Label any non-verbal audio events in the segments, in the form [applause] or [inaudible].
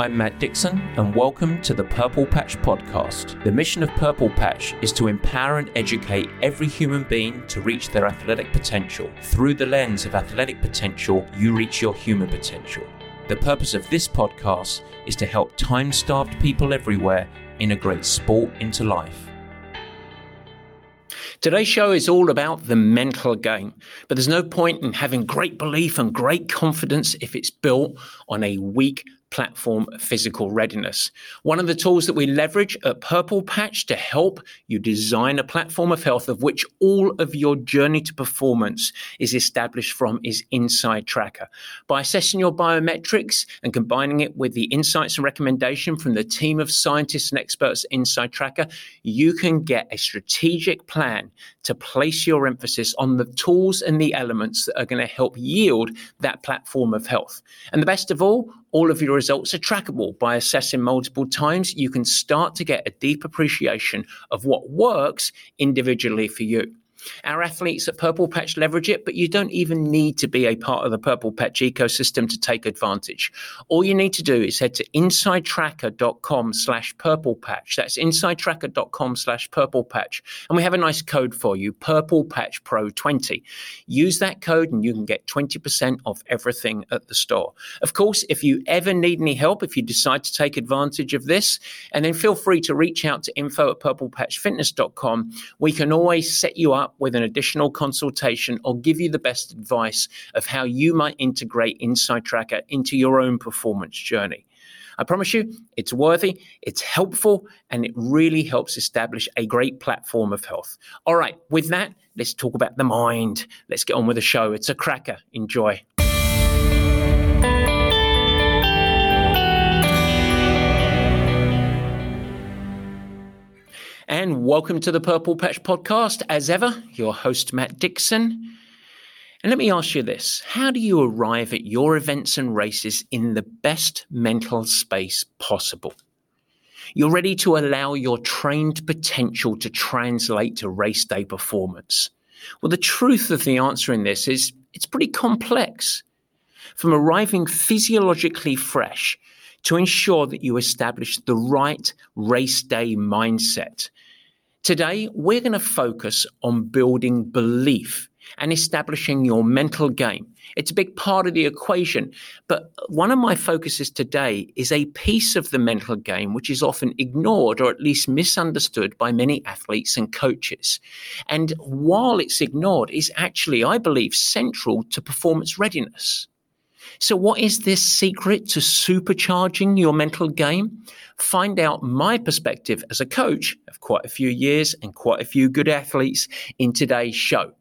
I'm Matt Dixon, and welcome to the Purple Patch Podcast. The mission of Purple Patch is to empower and educate every human being to reach their athletic potential. Through the lens of athletic potential, you reach your human potential. The purpose of this podcast is to help time starved people everywhere integrate sport into life. Today's show is all about the mental game, but there's no point in having great belief and great confidence if it's built on a weak platform physical readiness. One of the tools that we leverage at Purple Patch to help you design a platform of health of which all of your journey to performance is established from is Inside Tracker. By assessing your biometrics and combining it with the insights and recommendation from the team of scientists and experts Inside Tracker, you can get a strategic plan to place your emphasis on the tools and the elements that are going to help yield that platform of health. And the best of all, all of your results are trackable by assessing multiple times. You can start to get a deep appreciation of what works individually for you. Our athletes at Purple Patch leverage it, but you don't even need to be a part of the Purple Patch ecosystem to take advantage. All you need to do is head to insidetracker.com slash purple patch. That's insidetracker.com slash purple patch. And we have a nice code for you, Purple Patch Pro 20. Use that code and you can get 20% off everything at the store. Of course, if you ever need any help, if you decide to take advantage of this, and then feel free to reach out to info at purplepatchfitness.com. We can always set you up up with an additional consultation or give you the best advice of how you might integrate Inside Tracker into your own performance journey. I promise you, it's worthy, it's helpful, and it really helps establish a great platform of health. All right, with that, let's talk about the mind. Let's get on with the show. It's a cracker. Enjoy. And welcome to the Purple Patch Podcast. As ever, your host, Matt Dixon. And let me ask you this How do you arrive at your events and races in the best mental space possible? You're ready to allow your trained potential to translate to race day performance. Well, the truth of the answer in this is it's pretty complex. From arriving physiologically fresh to ensure that you establish the right race day mindset Today, we're going to focus on building belief and establishing your mental game. It's a big part of the equation. But one of my focuses today is a piece of the mental game which is often ignored or at least misunderstood by many athletes and coaches. And while it's ignored, is actually, I believe, central to performance readiness. So, what is this secret to supercharging your mental game? Find out my perspective as a coach of quite a few years and quite a few good athletes in today's show.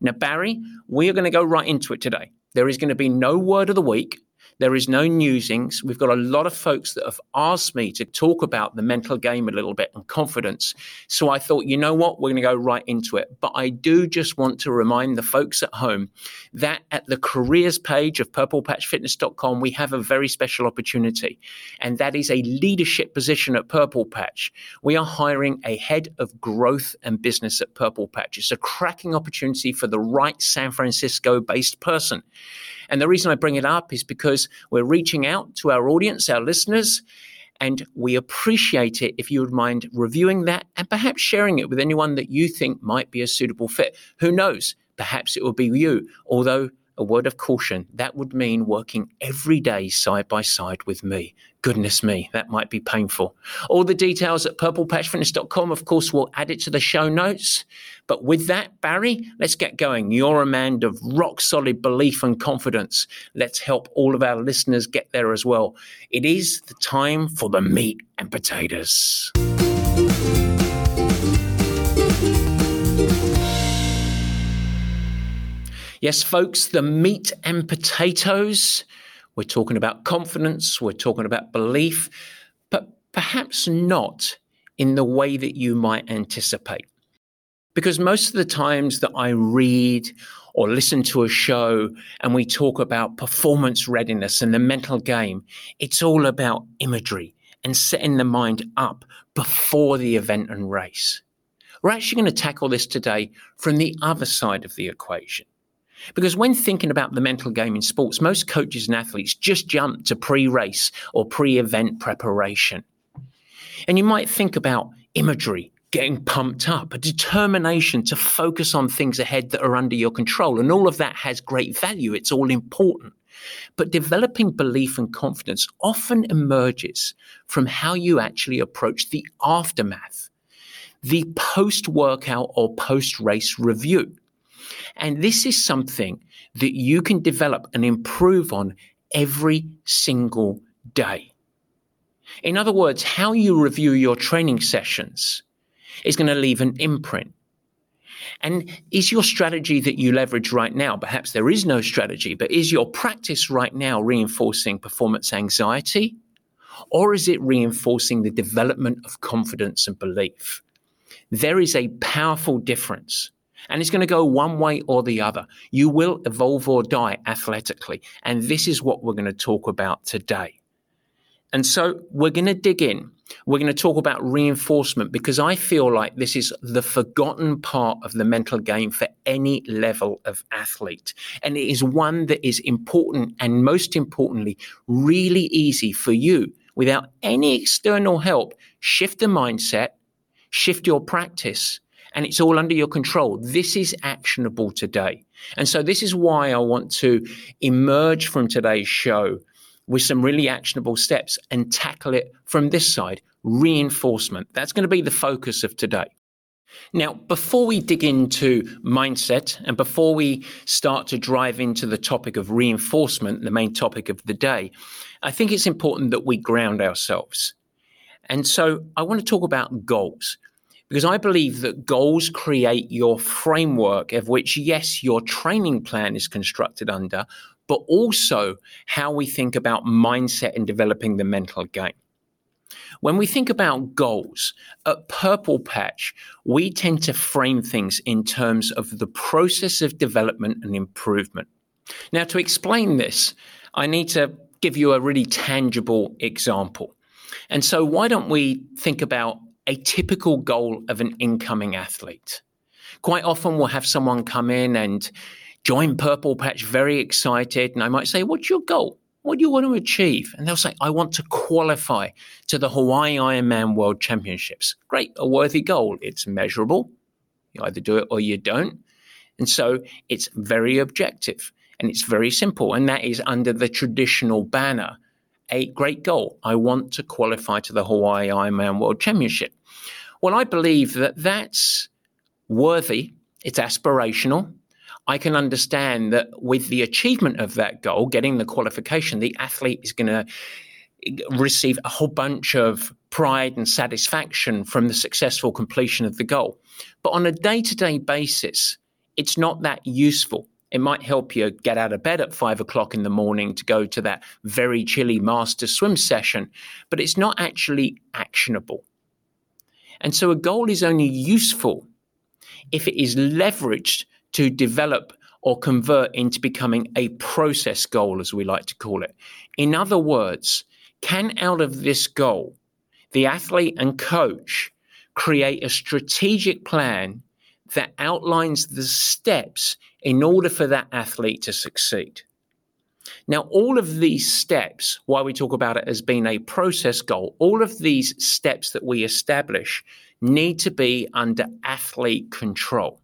Now, Barry, we are going to go right into it today. There is going to be no word of the week. There is no newsings. We've got a lot of folks that have asked me to talk about the mental game a little bit and confidence. So I thought, you know what, we're going to go right into it. But I do just want to remind the folks at home that at the careers page of purplepatchfitness.com, we have a very special opportunity. And that is a leadership position at Purple Patch. We are hiring a head of growth and business at Purple Patch. It's a cracking opportunity for the right San Francisco based person. And the reason I bring it up is because we're reaching out to our audience, our listeners, and we appreciate it if you would mind reviewing that and perhaps sharing it with anyone that you think might be a suitable fit. Who knows? Perhaps it will be you, although a word of caution. That would mean working every day side by side with me. Goodness me, that might be painful. All the details at purplepatchfitness.com, of course, we'll add it to the show notes. But with that, Barry, let's get going. You're a man of rock solid belief and confidence. Let's help all of our listeners get there as well. It is the time for the meat and potatoes. Yes, folks, the meat and potatoes. We're talking about confidence, we're talking about belief, but perhaps not in the way that you might anticipate. Because most of the times that I read or listen to a show and we talk about performance readiness and the mental game, it's all about imagery and setting the mind up before the event and race. We're actually going to tackle this today from the other side of the equation. Because when thinking about the mental game in sports, most coaches and athletes just jump to pre race or pre event preparation. And you might think about imagery, getting pumped up, a determination to focus on things ahead that are under your control. And all of that has great value, it's all important. But developing belief and confidence often emerges from how you actually approach the aftermath, the post workout or post race review. And this is something that you can develop and improve on every single day. In other words, how you review your training sessions is going to leave an imprint. And is your strategy that you leverage right now, perhaps there is no strategy, but is your practice right now reinforcing performance anxiety? Or is it reinforcing the development of confidence and belief? There is a powerful difference. And it's going to go one way or the other. You will evolve or die athletically. And this is what we're going to talk about today. And so we're going to dig in. We're going to talk about reinforcement because I feel like this is the forgotten part of the mental game for any level of athlete. And it is one that is important and most importantly, really easy for you without any external help. Shift the mindset, shift your practice, and it's all under your control. This is actionable today. And so this is why I want to emerge from today's show with some really actionable steps and tackle it from this side reinforcement. That's going to be the focus of today. Now, before we dig into mindset and before we start to drive into the topic of reinforcement, the main topic of the day, I think it's important that we ground ourselves. And so I want to talk about goals because I believe that goals create your framework of which, yes, your training plan is constructed under, but also how we think about mindset and developing the mental game. When we think about goals at Purple Patch, we tend to frame things in terms of the process of development and improvement. Now, to explain this, I need to give you a really tangible example. And so, why don't we think about a typical goal of an incoming athlete? Quite often, we'll have someone come in and join Purple Patch very excited, and I might say, What's your goal? What do you want to achieve? And they'll say, I want to qualify to the Hawaii Ironman World Championships. Great, a worthy goal. It's measurable. You either do it or you don't. And so it's very objective and it's very simple. And that is under the traditional banner a great goal. I want to qualify to the Hawaii Ironman World Championship. Well, I believe that that's worthy, it's aspirational, I can understand that with the achievement of that goal, getting the qualification, the athlete is going to eh, receive a whole bunch of pride and satisfaction from the successful completion of the goal. But on a day to day basis, it's not that useful. It might help you get out of bed at five o'clock in the morning to go to that very chilly master swim session, but it's not actually actionable. And so a goal is only useful if it is leveraged to develop or convert into becoming a process goal, as we like to call it. In other words, can out of this goal, the athlete and coach create a strategic plan that outlines the steps in order for that athlete to succeed? Now, all of these steps, why we talk about it as being a process goal, all of these steps that we establish need to be under athlete control.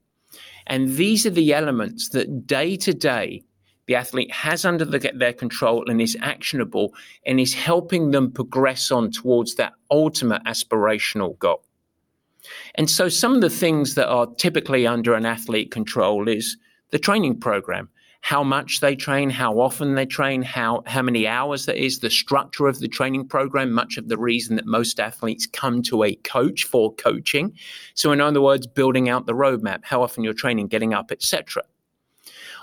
And these are the elements that day to day the athlete has under the, their control and is actionable and is helping them progress on towards that ultimate aspirational goal. And so, some of the things that are typically under an athlete control is the training program how much they train, how often they train, how, how many hours that is, the structure of the training program, much of the reason that most athletes come to a coach for coaching. So, in other words, building out the roadmap, how often you're training, getting up, etc.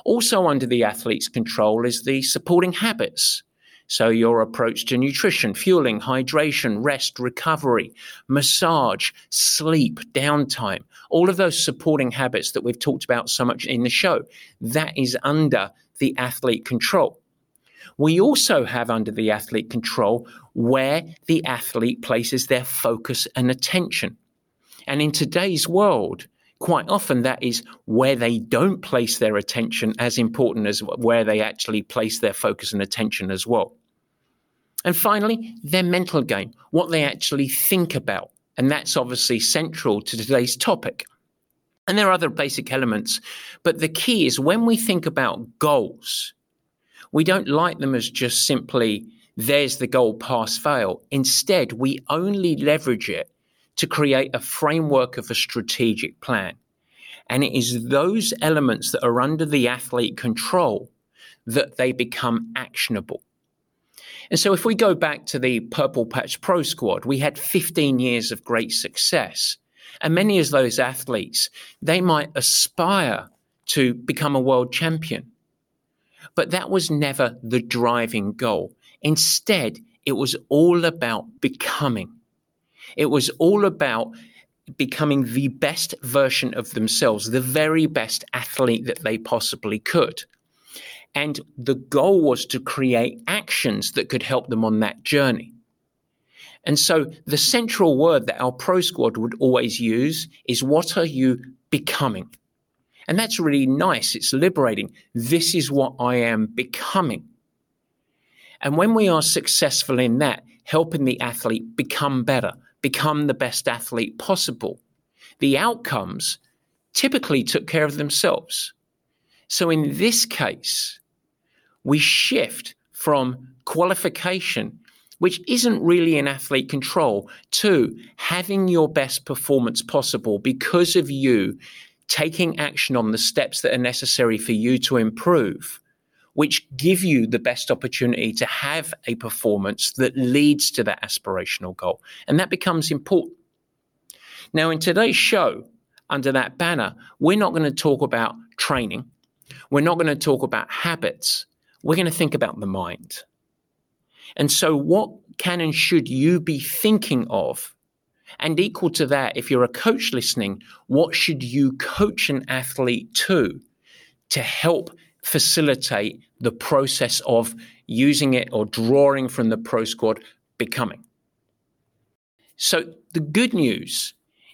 Also, under the athlete's control is the supporting habits. So, your approach to nutrition, fueling, hydration, rest, recovery, massage, sleep, downtime, all of those supporting habits that we've talked about so much in the show, that is under the athlete control. We also have under the athlete control where the athlete places their focus and attention. And in today's world, quite often that is where they don't place their attention as important as where they actually place their focus and attention as well. And finally, their mental game, what they actually think about. And that's obviously central to today's topic. And there are other basic elements, but the key is when we think about goals, we don't like them as just simply, there's the goal, pass, fail. Instead, we only leverage it to create a framework of a strategic plan. And it is those elements that are under the athlete control that they become actionable. And so, if we go back to the Purple Patch Pro Squad, we had 15 years of great success. And many of those athletes, they might aspire to become a world champion. But that was never the driving goal. Instead, it was all about becoming. It was all about becoming the best version of themselves, the very best athlete that they possibly could. And the goal was to create actions that could help them on that journey. And so the central word that our pro squad would always use is what are you becoming? And that's really nice. It's liberating. This is what I am becoming. And when we are successful in that, helping the athlete become better, become the best athlete possible, the outcomes typically took care of themselves. So in this case, we shift from qualification, which isn't really in athlete control, to having your best performance possible because of you taking action on the steps that are necessary for you to improve, which give you the best opportunity to have a performance that leads to that aspirational goal. And that becomes important. Now, in today's show, under that banner, we're not going to talk about training. We're not going to talk about habits. We're going to think about the mind. And so, what can and should you be thinking of and equal to that, if you're a coach listening, what should you coach an athlete to to help facilitate the process of using it or drawing from the pro squad becoming? So, the good news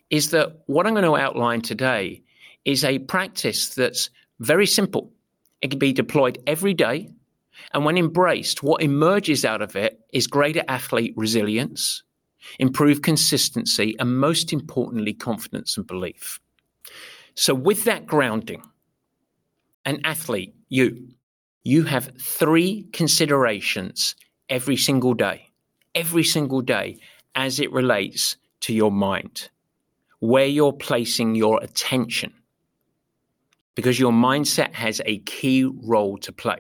is that what I'm going to outline today is a practice that's very simple. It can be deployed every day. And when embraced, what emerges out of it is greater athlete resilience, improved consistency, and most importantly, confidence and belief. So, with that grounding, an athlete, you, you have three considerations every single day, every single day as it relates to your mind, where you're placing your attention, because your mindset has a key role to play.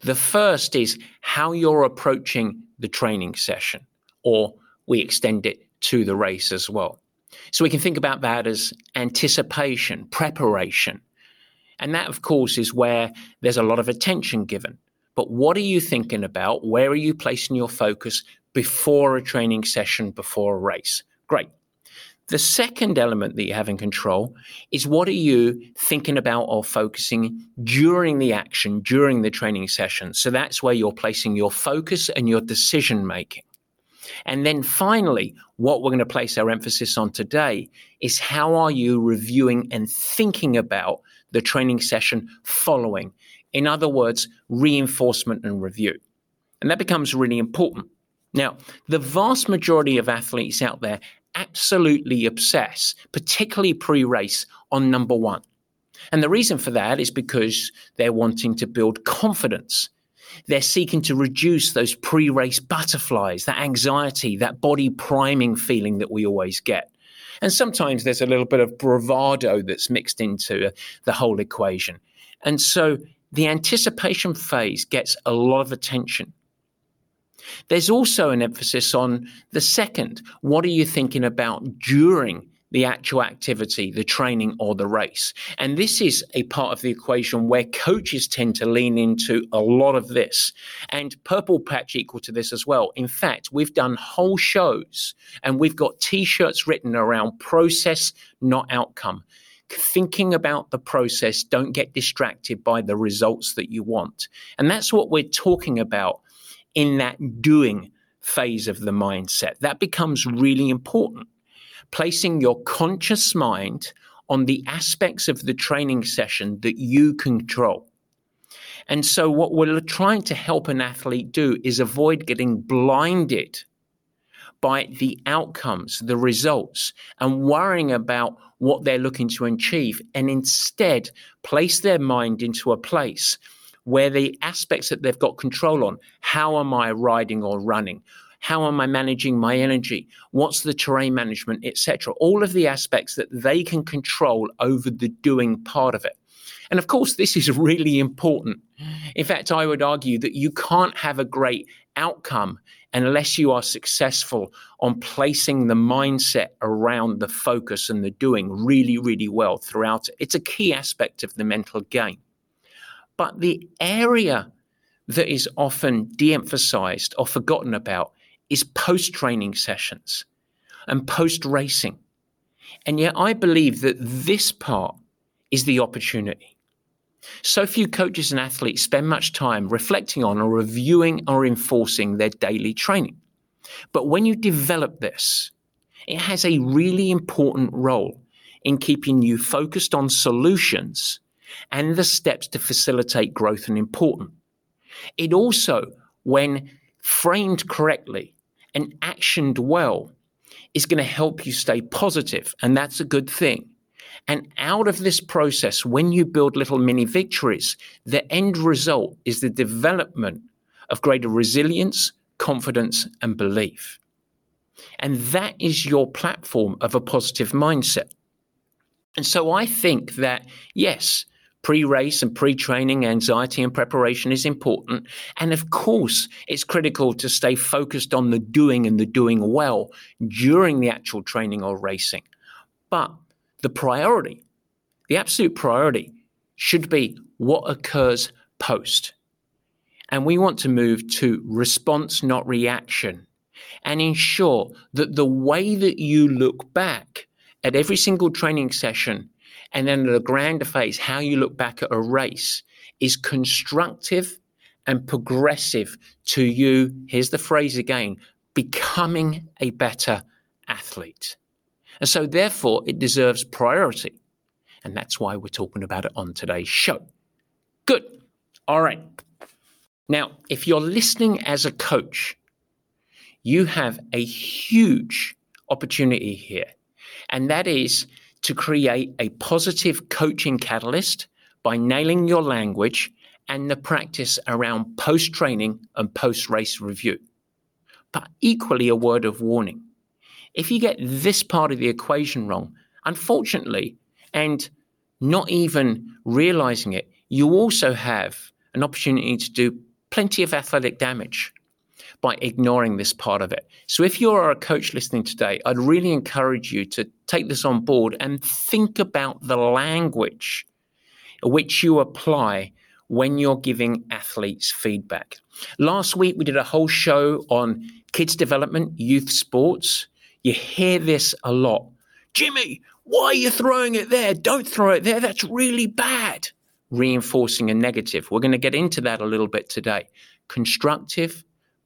The first is how you're approaching the training session or we extend it to the race as well. So we can think about that as anticipation, preparation. And that, of course, is where there's a lot of attention given. But what are you thinking about? Where are you placing your focus before a training session, before a race? Great. The second element that you have in control is what are you thinking about or focusing during the action, during the training session? So that's where you're placing your focus and your decision making. And then finally, what we're going to place our emphasis on today is how are you reviewing and thinking about the training session following? In other words, reinforcement and review. And that becomes really important. Now, the vast majority of athletes out there absolutely obsess, particularly pre race, on number one. And the reason for that is because they're wanting to build confidence they're seeking to reduce those pre race butterflies, that anxiety, that body priming feeling that we always get. And sometimes there's a little bit of bravado that's mixed into uh, the whole equation. And so the anticipation phase gets a lot of attention. There's also an emphasis on the second. What are you thinking about during the actual activity, the training, or the race. And this is a part of the equation where coaches tend to lean into a lot of this. And Purple Patch equal to this as well. In fact, we've done whole shows and we've got t shirts written around process, not outcome thinking about the process, don't get distracted by the results that you want. And that's what we're talking about in that doing phase of the mindset. That becomes really important placing your conscious mind on the aspects of the training session that you control. And so, what we're trying to help an athlete do is avoid getting blinded by the outcomes, the results, and worrying about what they're looking to achieve, and instead place their mind into a place where the aspects that they've got control on how am I riding or running? How am I managing my energy? What's the terrain management, etc.? All of the aspects that they can control over the doing part of it. And of course, this is [laughs] really important. In fact, I would argue that you can't have a great outcome unless you are successful on placing the mindset around the focus and the doing really, really well throughout it. It's a key aspect of the mental game. But the area that is often de emphasized or forgotten about is post training sessions and post racing. And yet, I believe that this part is the opportunity. So few coaches and athletes spend much time reflecting on or reviewing or enforcing their daily training. But when you develop this, it has a really important role in keeping you focused on solutions and the steps to facilitate growth and important. It also, when framed correctly and actioned well, is going to help you stay positive, and that's a good thing. And out of this process, when you build little mini victories, the end result is the development of greater resilience, confidence, and belief. And that is your platform of a positive mindset. And so I think that, yes, pre race and pre training anxiety and preparation is important. And of course, it's critical to stay focused on the doing and the doing well during the actual training or racing. But the priority, the absolute priority, should be what occurs post. And we want to move to response, not reaction, and ensure that the way that you look back at every single training session and then the grander phase, how you look back at a race, is constructive and progressive to you. Here's the phrase again becoming a better athlete. And so, therefore, it deserves priority. And that's why we're talking about it on today's show. Good. All right. Now, if you're listening as a coach, you have a huge opportunity here. And that is to create a positive coaching catalyst by nailing your language and the practice around post training and post race review. But equally, a word of warning. If you get this part of the equation wrong, unfortunately, and not even realizing it, you also have an opportunity to do plenty of athletic damage by ignoring this part of it. So, if you're a coach listening today, I'd really encourage you to take this on board and think about the language which you apply when you're giving athletes feedback. Last week, we did a whole show on kids' development, youth sports. You hear this a lot. Jimmy, why are you throwing it there? Don't throw it there. That's really bad. Reinforcing a negative. We're going to get into that a little bit today. Constructive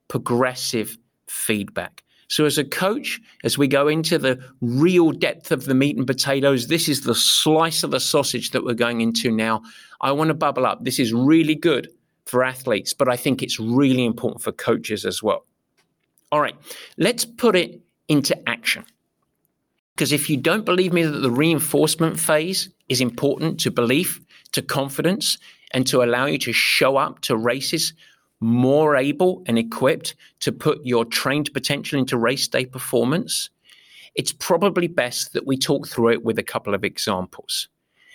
progressive feedback. So, as a coach, as we go into the real depth of the meat and potatoes, this is the slice of the sausage that we're going into now. I want to bubble up. This is really good for athletes, but I think it's really important for coaches as well. All right, let's put it into action. Because if you don't believe me that the reinforcement phase is important to belief, to confidence, and to allow you to show up to races more able and equipped to put your trained potential into race day performance, it's probably best that we talk through it with a couple of examples.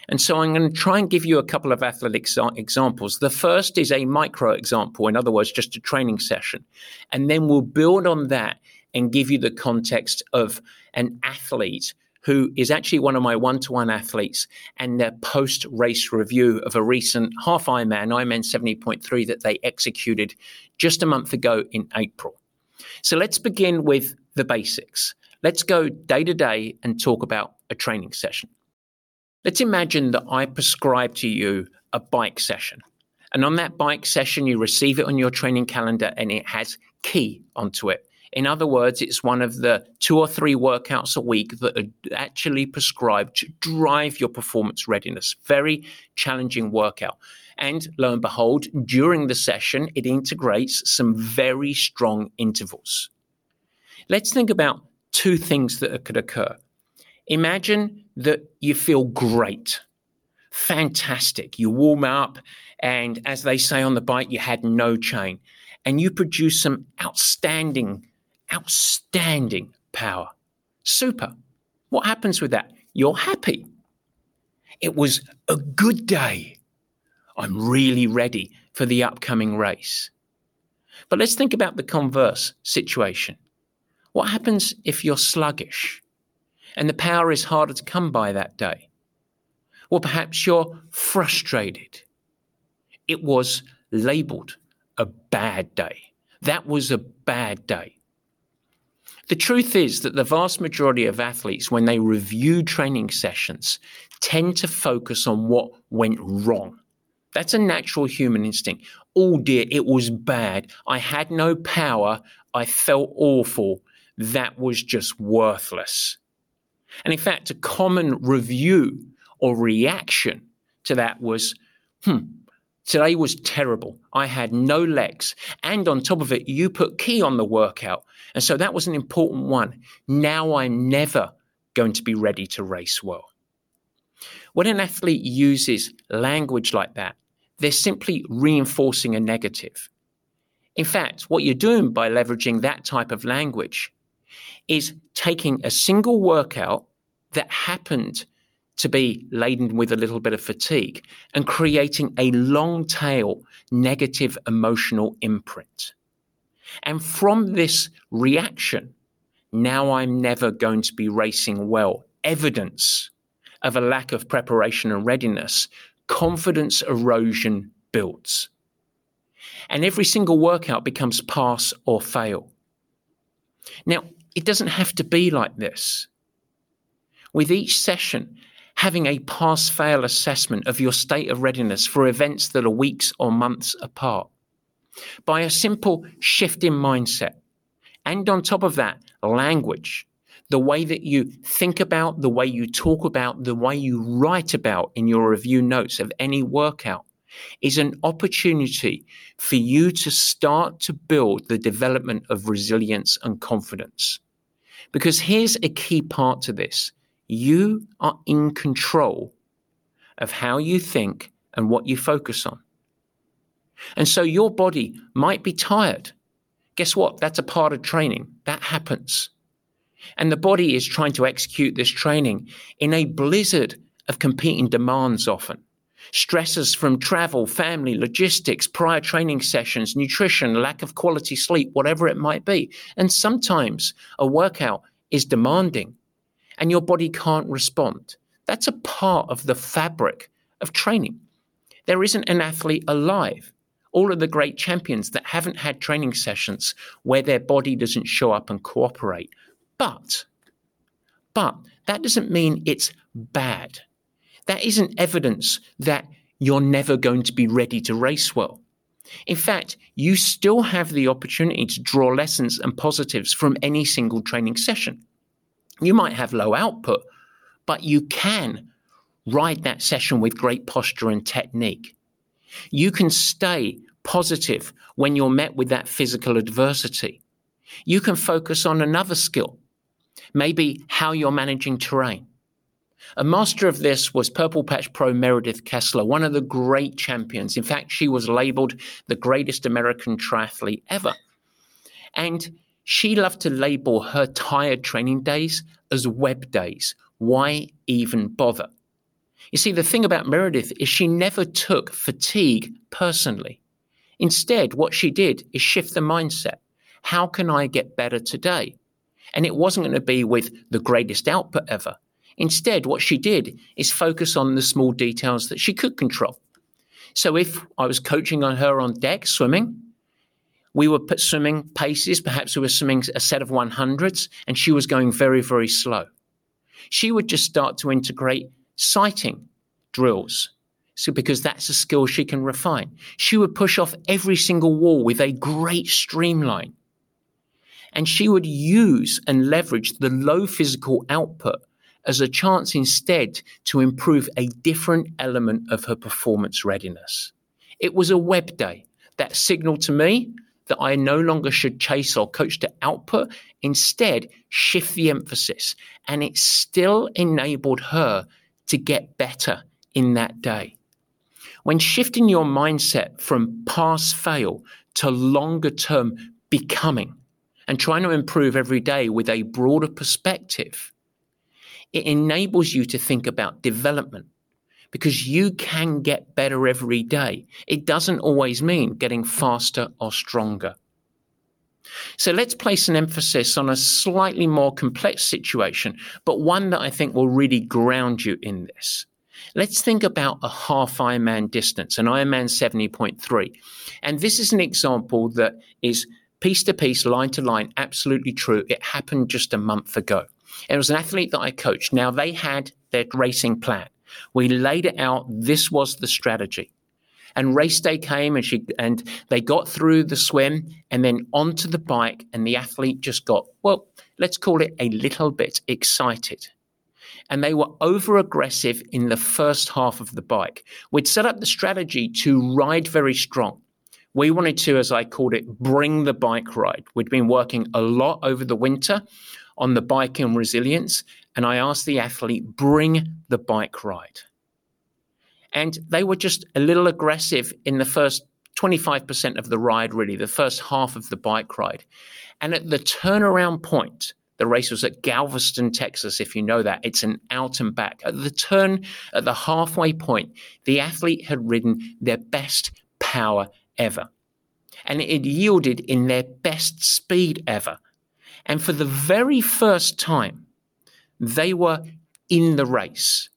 And so I'm going to try and give you a couple of athletic examples. The first is a micro example, in other words, just a training session. And then we'll build on that and give you the context of an athlete who is actually one of my one to one athletes, and their post race review of a recent half Ironman, Ironman 70.3, that they executed just a month ago in April. So let's begin with the basics. Let's go day to day and talk about a training session. Let's imagine that I prescribe to you a bike session. And on that bike session, you receive it on your training calendar and it has key onto it. In other words, it's one of the two or three workouts a week that are actually prescribed to drive your performance readiness. Very challenging workout. And lo and behold, during the session, it integrates some very strong intervals. Let's think about two things that could occur. Imagine that you feel great, fantastic. You warm up, and as they say on the bike, you had no chain, and you produce some outstanding, outstanding power. Super. What happens with that? You're happy. It was a good day. I'm really ready for the upcoming race. But let's think about the converse situation. What happens if you're sluggish and the power is harder to come by that day? Or perhaps you're frustrated. It was labeled a bad day. That was a bad day. The truth is that the vast majority of athletes, when they review training sessions, tend to focus on what went wrong. That's a natural human instinct. Oh dear, it was bad. I had no power. I felt awful. That was just worthless. And in fact, a common review or reaction to that was, hmm, today was terrible. I had no legs. And on top of it, you put key on the workout. And so that was an important one. Now I'm never going to be ready to race well. When an athlete uses language like that, they're simply reinforcing a negative. In fact, what you're doing by leveraging that type of language is taking a single workout that happened to be laden with a little bit of fatigue and creating a long tail negative emotional imprint. And from this reaction, now I'm never going to be racing well, evidence of a lack of preparation and readiness confidence erosion builds. And every single workout becomes pass or fail. Now, it doesn't have to be like this. With each session, having a pass fail assessment of your state of readiness for events that are weeks or months apart. By a simple shift in mindset. And on top of that, language the way that you think about, the way you talk about, the way you write about in your review notes of any workout is an opportunity for you to start to build the development of resilience and confidence. Because here's a key part to this you are in control of how you think and what you focus on. And so your body might be tired. Guess what? That's a part of training. That happens. And the body is trying to execute this training in a blizzard of competing demands often. Stresses from travel, family, logistics, prior training sessions, nutrition, lack of quality sleep, whatever it might be. And sometimes a workout is demanding and your body can't respond. That's a part of the fabric of training. There isn't an athlete alive. All of the great champions that haven't had training sessions where their body doesn't show up and cooperate but, but that doesn't mean it's bad. That isn't evidence that you're never going to be ready to race well. In fact, you still have the opportunity to draw lessons and positives from any single training session. You might have low output, but you can ride that session with great posture and technique. You can stay positive when you're met with that physical adversity. You can focus on another skill maybe how you're managing terrain. A master of this was Purple Patch Pro Meredith Kessler, one of the great champions. In fact, she was labeled the greatest American triathlete ever. And she loved to label her tired training days as web days. Why even bother? You see, the thing about Meredith is she never took fatigue personally. Instead, what she did is shift the mindset. How can I get better today? And it wasn't going to be with the greatest output ever. Instead, what she did is focus on the small details that she could control. So if I was coaching on her on deck swimming, we were put swimming paces, perhaps we were swimming a set of 100s, and she was going very, very slow. She would just start to integrate sighting drills. So, because that's a skill she can refine. She would push off every single wall with a great streamline. And she would use and leverage the low physical output as a chance instead to improve a different element of her performance readiness. It was a web day that signaled to me that I no longer should chase or coach to output, instead, shift the emphasis. And it still enabled her to get better in that day. When shifting your mindset from pass fail to longer term becoming and trying to improve every day with a broader perspective, it enables you to think about development because you can get better every day. It doesn't always mean getting faster or stronger. So let's place an emphasis on a slightly more complex situation, but one that I think will really ground you in this. Let's think about a half Ironman distance, an Ironman 70.3. And this is an example that is piece to piece, line to line, absolutely true. It happened just a month ago. It was an athlete that I coached. Now, they had their racing plan. We laid it out. This was the strategy. And race day came and she and they got through the swim and then onto the bike and the athlete just got, well, let's call it a little bit excited and they were over aggressive in the first half of the bike. We'd set up the strategy to ride very strong. We wanted to, as I called it, bring the bike ride. We'd been working a lot over the winter on the bike and resilience, and I asked the athlete, bring the bike ride. And they were just a little aggressive in the first 25% of the ride, really, the first half of the bike ride. And at the turnaround point, the race was at Galveston, Texas, if you know that. It's an out and back. At the turn, at the halfway point, the athlete had ridden their best power ever. And it yielded in their best speed ever. And for the very first time, they were in the race.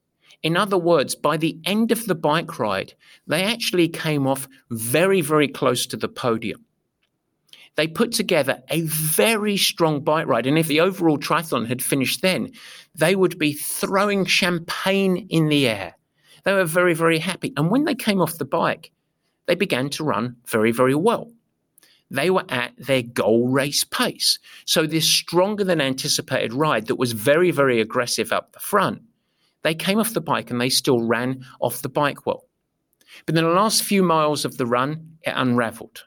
In other words, by the end of the bike ride, they actually came off very, very close to the podium they put together a very strong bike ride. And if the overall triathlon had finished then, they would be throwing champagne in the air. They were very, very happy. And when they came off the bike, they began to run very, very well. They were at their goal race pace. So, this stronger than anticipated ride that was very, very aggressive up the front, they came off the bike and they still ran off the bike well. But in the last few miles of the run, it unraveled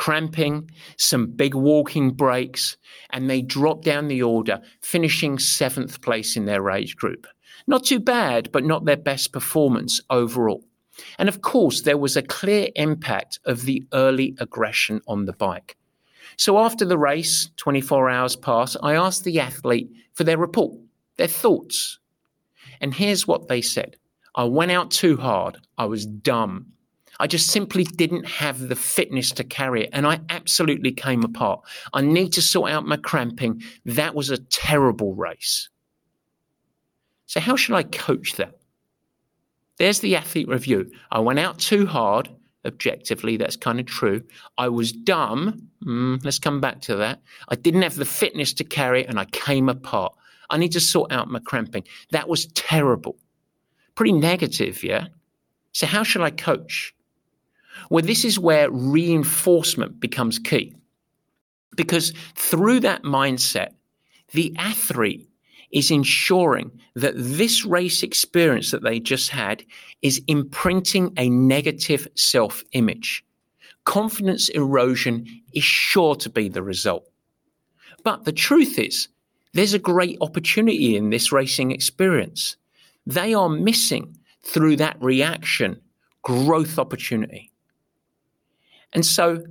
cramping, some big walking breaks, and they dropped down the order, finishing seventh place in their age group. Not too bad, but not their best performance overall. And of course, there was a clear impact of the early aggression on the bike. So after the race, 24 hours pass, I asked the athlete for their report, their thoughts. And here's what they said I went out too hard. I was dumb. I just simply didn't have the fitness to carry it. And I absolutely came apart. I need to sort out my cramping. That was a terrible race. So, how should I coach that? There's the athlete review. I went out too hard. Objectively, that's kind of true. I was dumb. Mm, let's come back to that. I didn't have the fitness to carry it and I came apart. I need to sort out my cramping. That was terrible. Pretty negative, yeah? So, how should I coach? Well, this is where reinforcement becomes key. Because through that mindset, the athlete is ensuring that this race experience that they just had is imprinting a negative self image. Confidence erosion is sure to be the result. But the truth is, there's a great opportunity in this racing experience. They are missing through that reaction growth opportunity. And so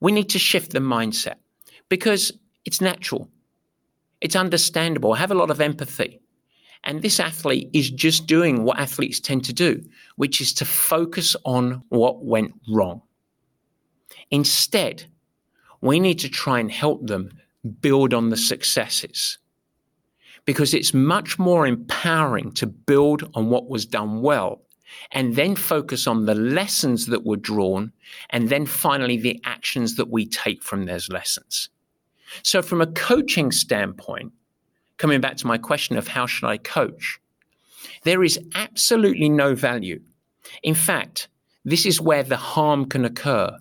we need to shift the mindset because it's natural, it's understandable. Have a lot of empathy. And this athlete is just doing what athletes tend to do, which is to focus on what went wrong. Instead, we need to try and help them build on the successes because it's much more empowering to build on what was done well and then focus on the lessons that were drawn, and then finally the actions that we take from those lessons. So, from a coaching standpoint, coming back to my question of how should I coach, there is absolutely no value. In fact, this is where the harm can occur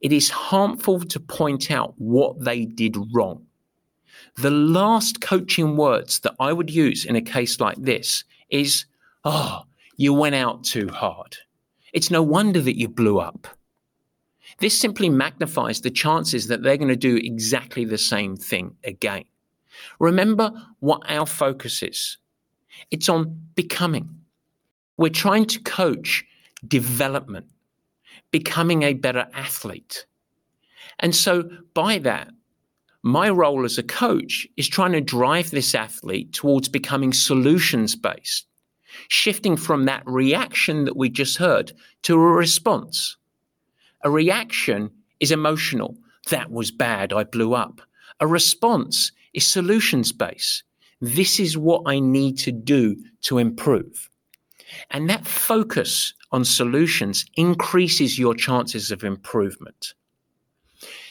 it is harmful to point out what they did wrong. The last coaching words that I would use in a case like this is, Oh, you went out too hard. It's no wonder that you blew up. This simply magnifies the chances that they're going to do exactly the same thing again. Remember what our focus is it's on becoming. We're trying to coach development, becoming a better athlete. And so, by that, my role as a coach is trying to drive this athlete towards becoming solutions based, shifting from that reaction that we just heard to a response. A reaction is emotional. That was bad. I blew up. A response is solutions based. This is what I need to do to improve. And that focus on solutions increases your chances of improvement.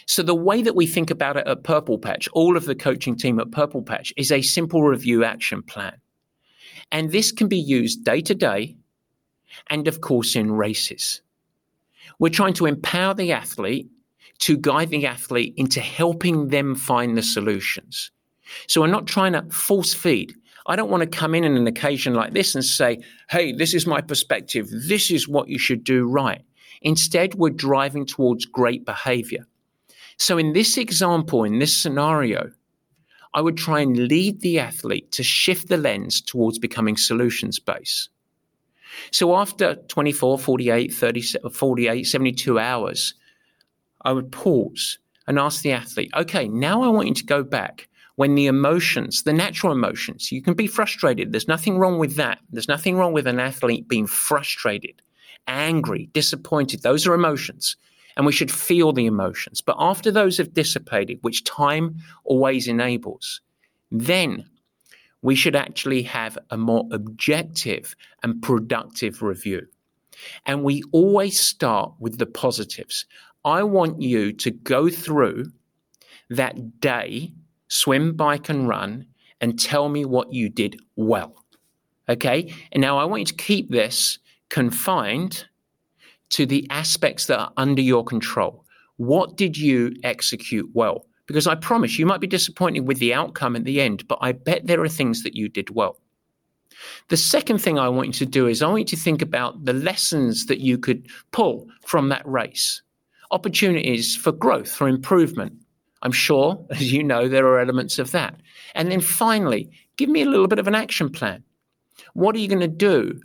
So, the way that we think about it at Purple Patch, all of the coaching team at Purple Patch, is a simple review action plan. And this can be used day to day and, of course, in races. We're trying to empower the athlete to guide the athlete into helping them find the solutions. So we're not trying to force feed. I don't want to come in on an occasion like this and say, hey, this is my perspective. This is what you should do right. Instead, we're driving towards great behavior. So in this example, in this scenario, I would try and lead the athlete to shift the lens towards becoming solutions based. So after 24, 48, 30, 48, 72 hours, I would pause and ask the athlete, okay, now I want you to go back when the emotions, the natural emotions, you can be frustrated. There's nothing wrong with that. There's nothing wrong with an athlete being frustrated, angry, disappointed. Those are emotions. And we should feel the emotions. But after those have dissipated, which time always enables, then we should actually have a more objective and productive review. And we always start with the positives. I want you to go through that day, swim, bike, and run, and tell me what you did well. Okay? And now I want you to keep this confined to the aspects that are under your control. What did you execute well? Because I promise you might be disappointed with the outcome at the end, but I bet there are things that you did well. The second thing I want you to do is I want you to think about the lessons that you could pull from that race opportunities for growth, for improvement. I'm sure, [laughs] as you know, there are elements of that. And then finally, give me a little bit of an action plan. What are you going to do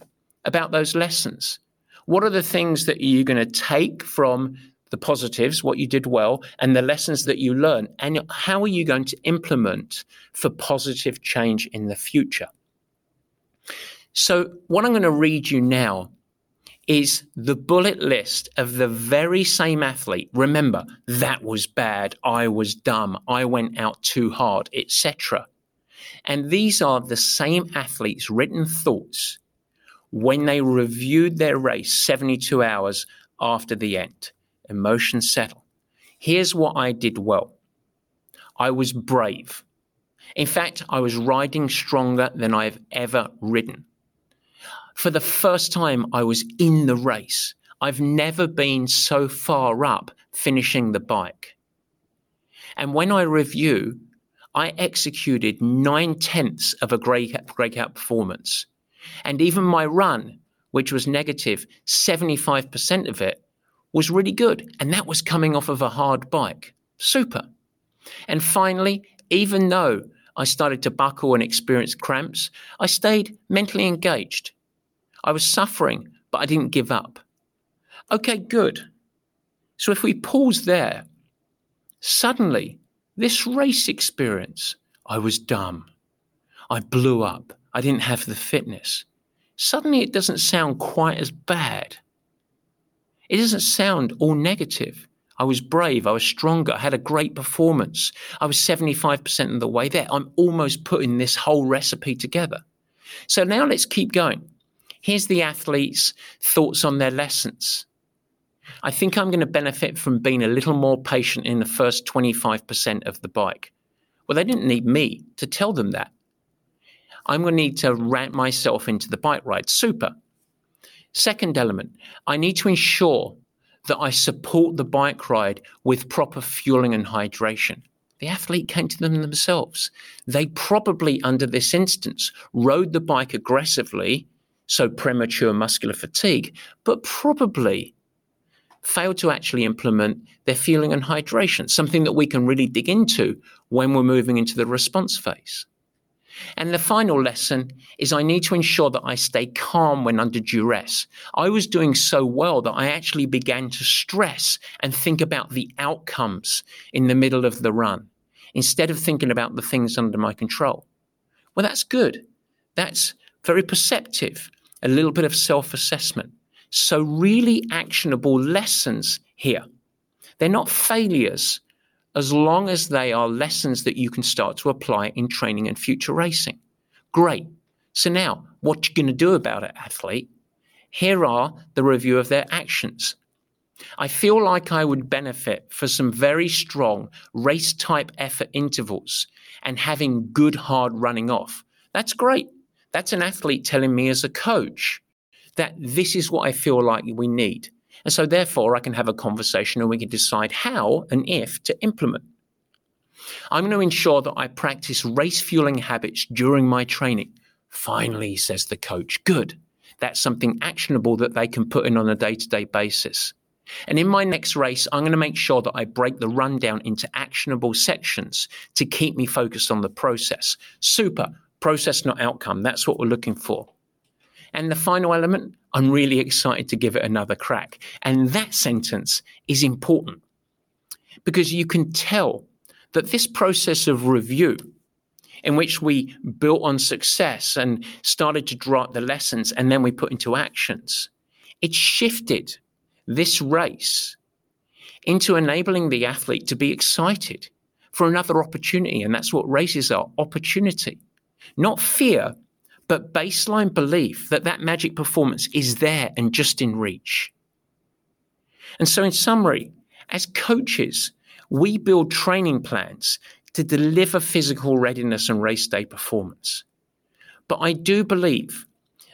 about those lessons? What are the things that you're going to take from the positives, what you did well, and the lessons that you learn? And how are you going to implement for positive change in the future? So, what I'm going to read you now is the bullet list of the very same athlete. Remember, that was bad. I was dumb. I went out too hard, etc. And these are the same athletes' written thoughts when they reviewed their race 72 hours after the end. Emotions settle. Here's what I did well I was brave. In fact, I was riding stronger than I've ever ridden for the first time, I was in the race. I've never been so far up finishing the bike. And when I review, I executed nine tenths of a great breakout performance. And even my run, which was negative, 75% of it was really good. And that was coming off of a hard bike. Super. And finally, even though I started to buckle and experience cramps, I stayed mentally engaged. I was suffering, but I didn't give up. Okay, good. So if we pause there, suddenly this race experience, I was dumb. I blew up. I didn't have the fitness. Suddenly it doesn't sound quite as bad. It doesn't sound all negative. I was brave. I was stronger. I had a great performance. I was 75% of the way there. I'm almost putting this whole recipe together. So now let's keep going. Here's the athlete's thoughts on their lessons. I think I'm going to benefit from being a little more patient in the first 25% of the bike. Well, they didn't need me to tell them that. I'm going to need to ramp myself into the bike ride. Super. Second element, I need to ensure that I support the bike ride with proper fueling and hydration. The athlete came to them themselves. They probably, under this instance, rode the bike aggressively, so premature muscular fatigue, but probably failed to actually implement their fueling and hydration, something that we can really dig into when we're moving into the response phase. And the final lesson is I need to ensure that I stay calm when under duress. I was doing so well that I actually began to stress and think about the outcomes in the middle of the run instead of thinking about the things under my control. Well, that's good. That's very perceptive, a little bit of self assessment. So, really actionable lessons here. They're not failures as long as they are lessons that you can start to apply in training and future racing. Great. So, now what you going to do about it, athlete? Here are the review of their actions. I feel like I would benefit for some very strong race type effort intervals and having good hard running off. That's great. That's an athlete telling me as a coach that this is what I feel like we need. And so, therefore, I can have a conversation and we can decide how and if to implement. I'm going to ensure that I practice race fueling habits during my training. Finally, says the coach, good. That's something actionable that they can put in on a day to day basis. And in my next race, I'm going to make sure that I break the rundown into actionable sections to keep me focused on the process. Super. Process, not outcome. That's what we're looking for. And the final element, I'm really excited to give it another crack. And that sentence is important because you can tell that this process of review, in which we built on success and started to draw up the lessons and then we put into actions, it shifted this race into enabling the athlete to be excited for another opportunity. And that's what races are opportunity, not fear, but baseline belief that that magic performance is there and just in reach. And so, in summary, as coaches, we build training plans to deliver physical readiness and race day performance. But I do believe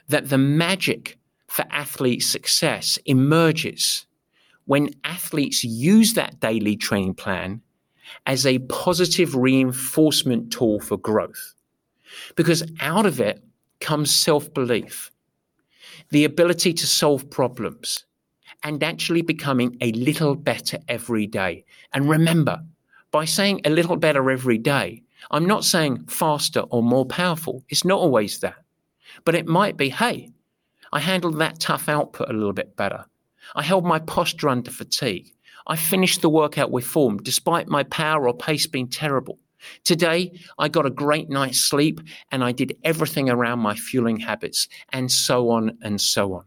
that the magic for athlete success emerges when athletes use that daily training plan as a positive reinforcement tool for growth. Because out of it comes self belief, the ability to solve problems, and actually becoming a little better every day. And remember, by saying a little better every day, I'm not saying faster or more powerful. It's not always that. But it might be, hey, I handled that tough output a little bit better. I held my posture under fatigue. I finished the workout with form despite my power or pace being terrible. Today, I got a great night's sleep and I did everything around my fueling habits, and so on and so on.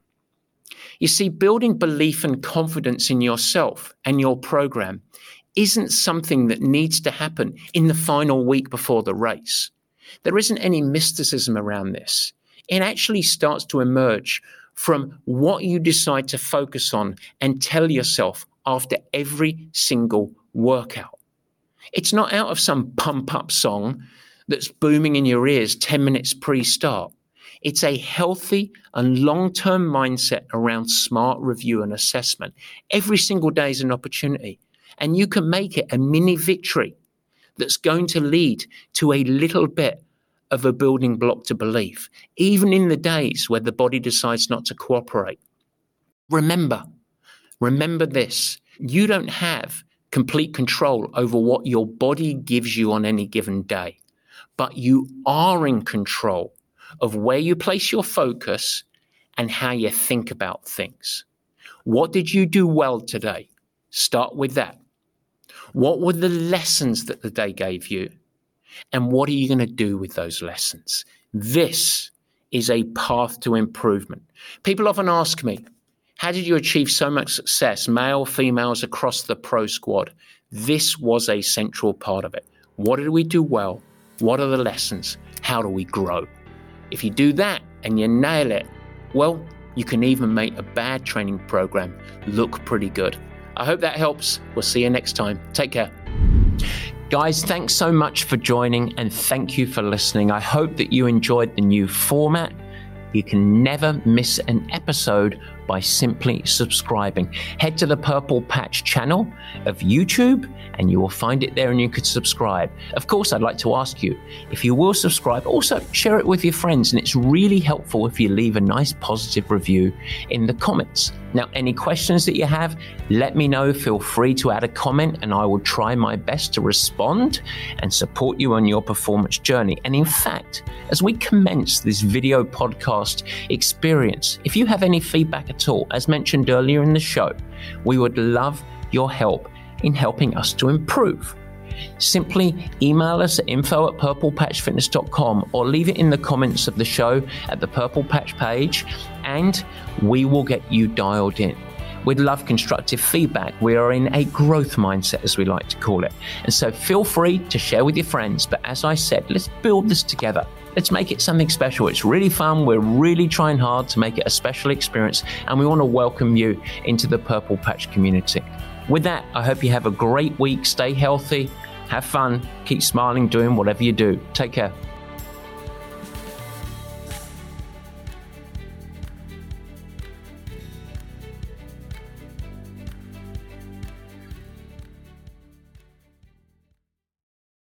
You see, building belief and confidence in yourself and your program isn't something that needs to happen in the final week before the race. There isn't any mysticism around this it actually starts to emerge from what you decide to focus on and tell yourself after every single workout. It's not out of some pump up song that's booming in your ears 10 minutes pre start. It's a healthy and long term mindset around smart review and assessment. Every single day is an opportunity, and you can make it a mini victory that's going to lead to a little bit of a building block to belief, even in the days where the body decides not to cooperate. Remember, remember this you don't have complete control over what your body gives you on any given day, but you are in control of where you place your focus and how you think about things. What did you do well today? Start with that. What were the lessons that the day gave you? And what are you going to do with those lessons? This is a path to improvement. People often ask me, how did you achieve so much success, male, females across the pro squad? This was a central part of it. What did we do well? What are the lessons? How do we grow? If you do that and you nail it, well, you can even make a bad training program look pretty good. I hope that helps. We'll see you next time. Take care. Guys, thanks so much for joining and thank you for listening. I hope that you enjoyed the new format. You can never miss an episode by simply subscribing. Head to the Purple Patch channel of YouTube and you will find it there and you could subscribe. Of course, I'd like to ask you if you will subscribe, also share it with your friends. And it's really helpful if you leave a nice positive review in the comments. Now, any questions that you have, let me know. Feel free to add a comment and I will try my best to respond and support you on your performance journey. And in fact, as we commence this video podcast experience, if you have any feedback at all, as mentioned earlier in the show, we would love your help in helping us to improve. Simply email us at info at purplepatchfitness.com or leave it in the comments of the show at the Purple Patch page and we will get you dialed in. We'd love constructive feedback. We are in a growth mindset, as we like to call it. And so feel free to share with your friends. But as I said, let's build this together. Let's make it something special. It's really fun. We're really trying hard to make it a special experience. And we want to welcome you into the Purple Patch community. With that, I hope you have a great week. Stay healthy, have fun, keep smiling, doing whatever you do. Take care.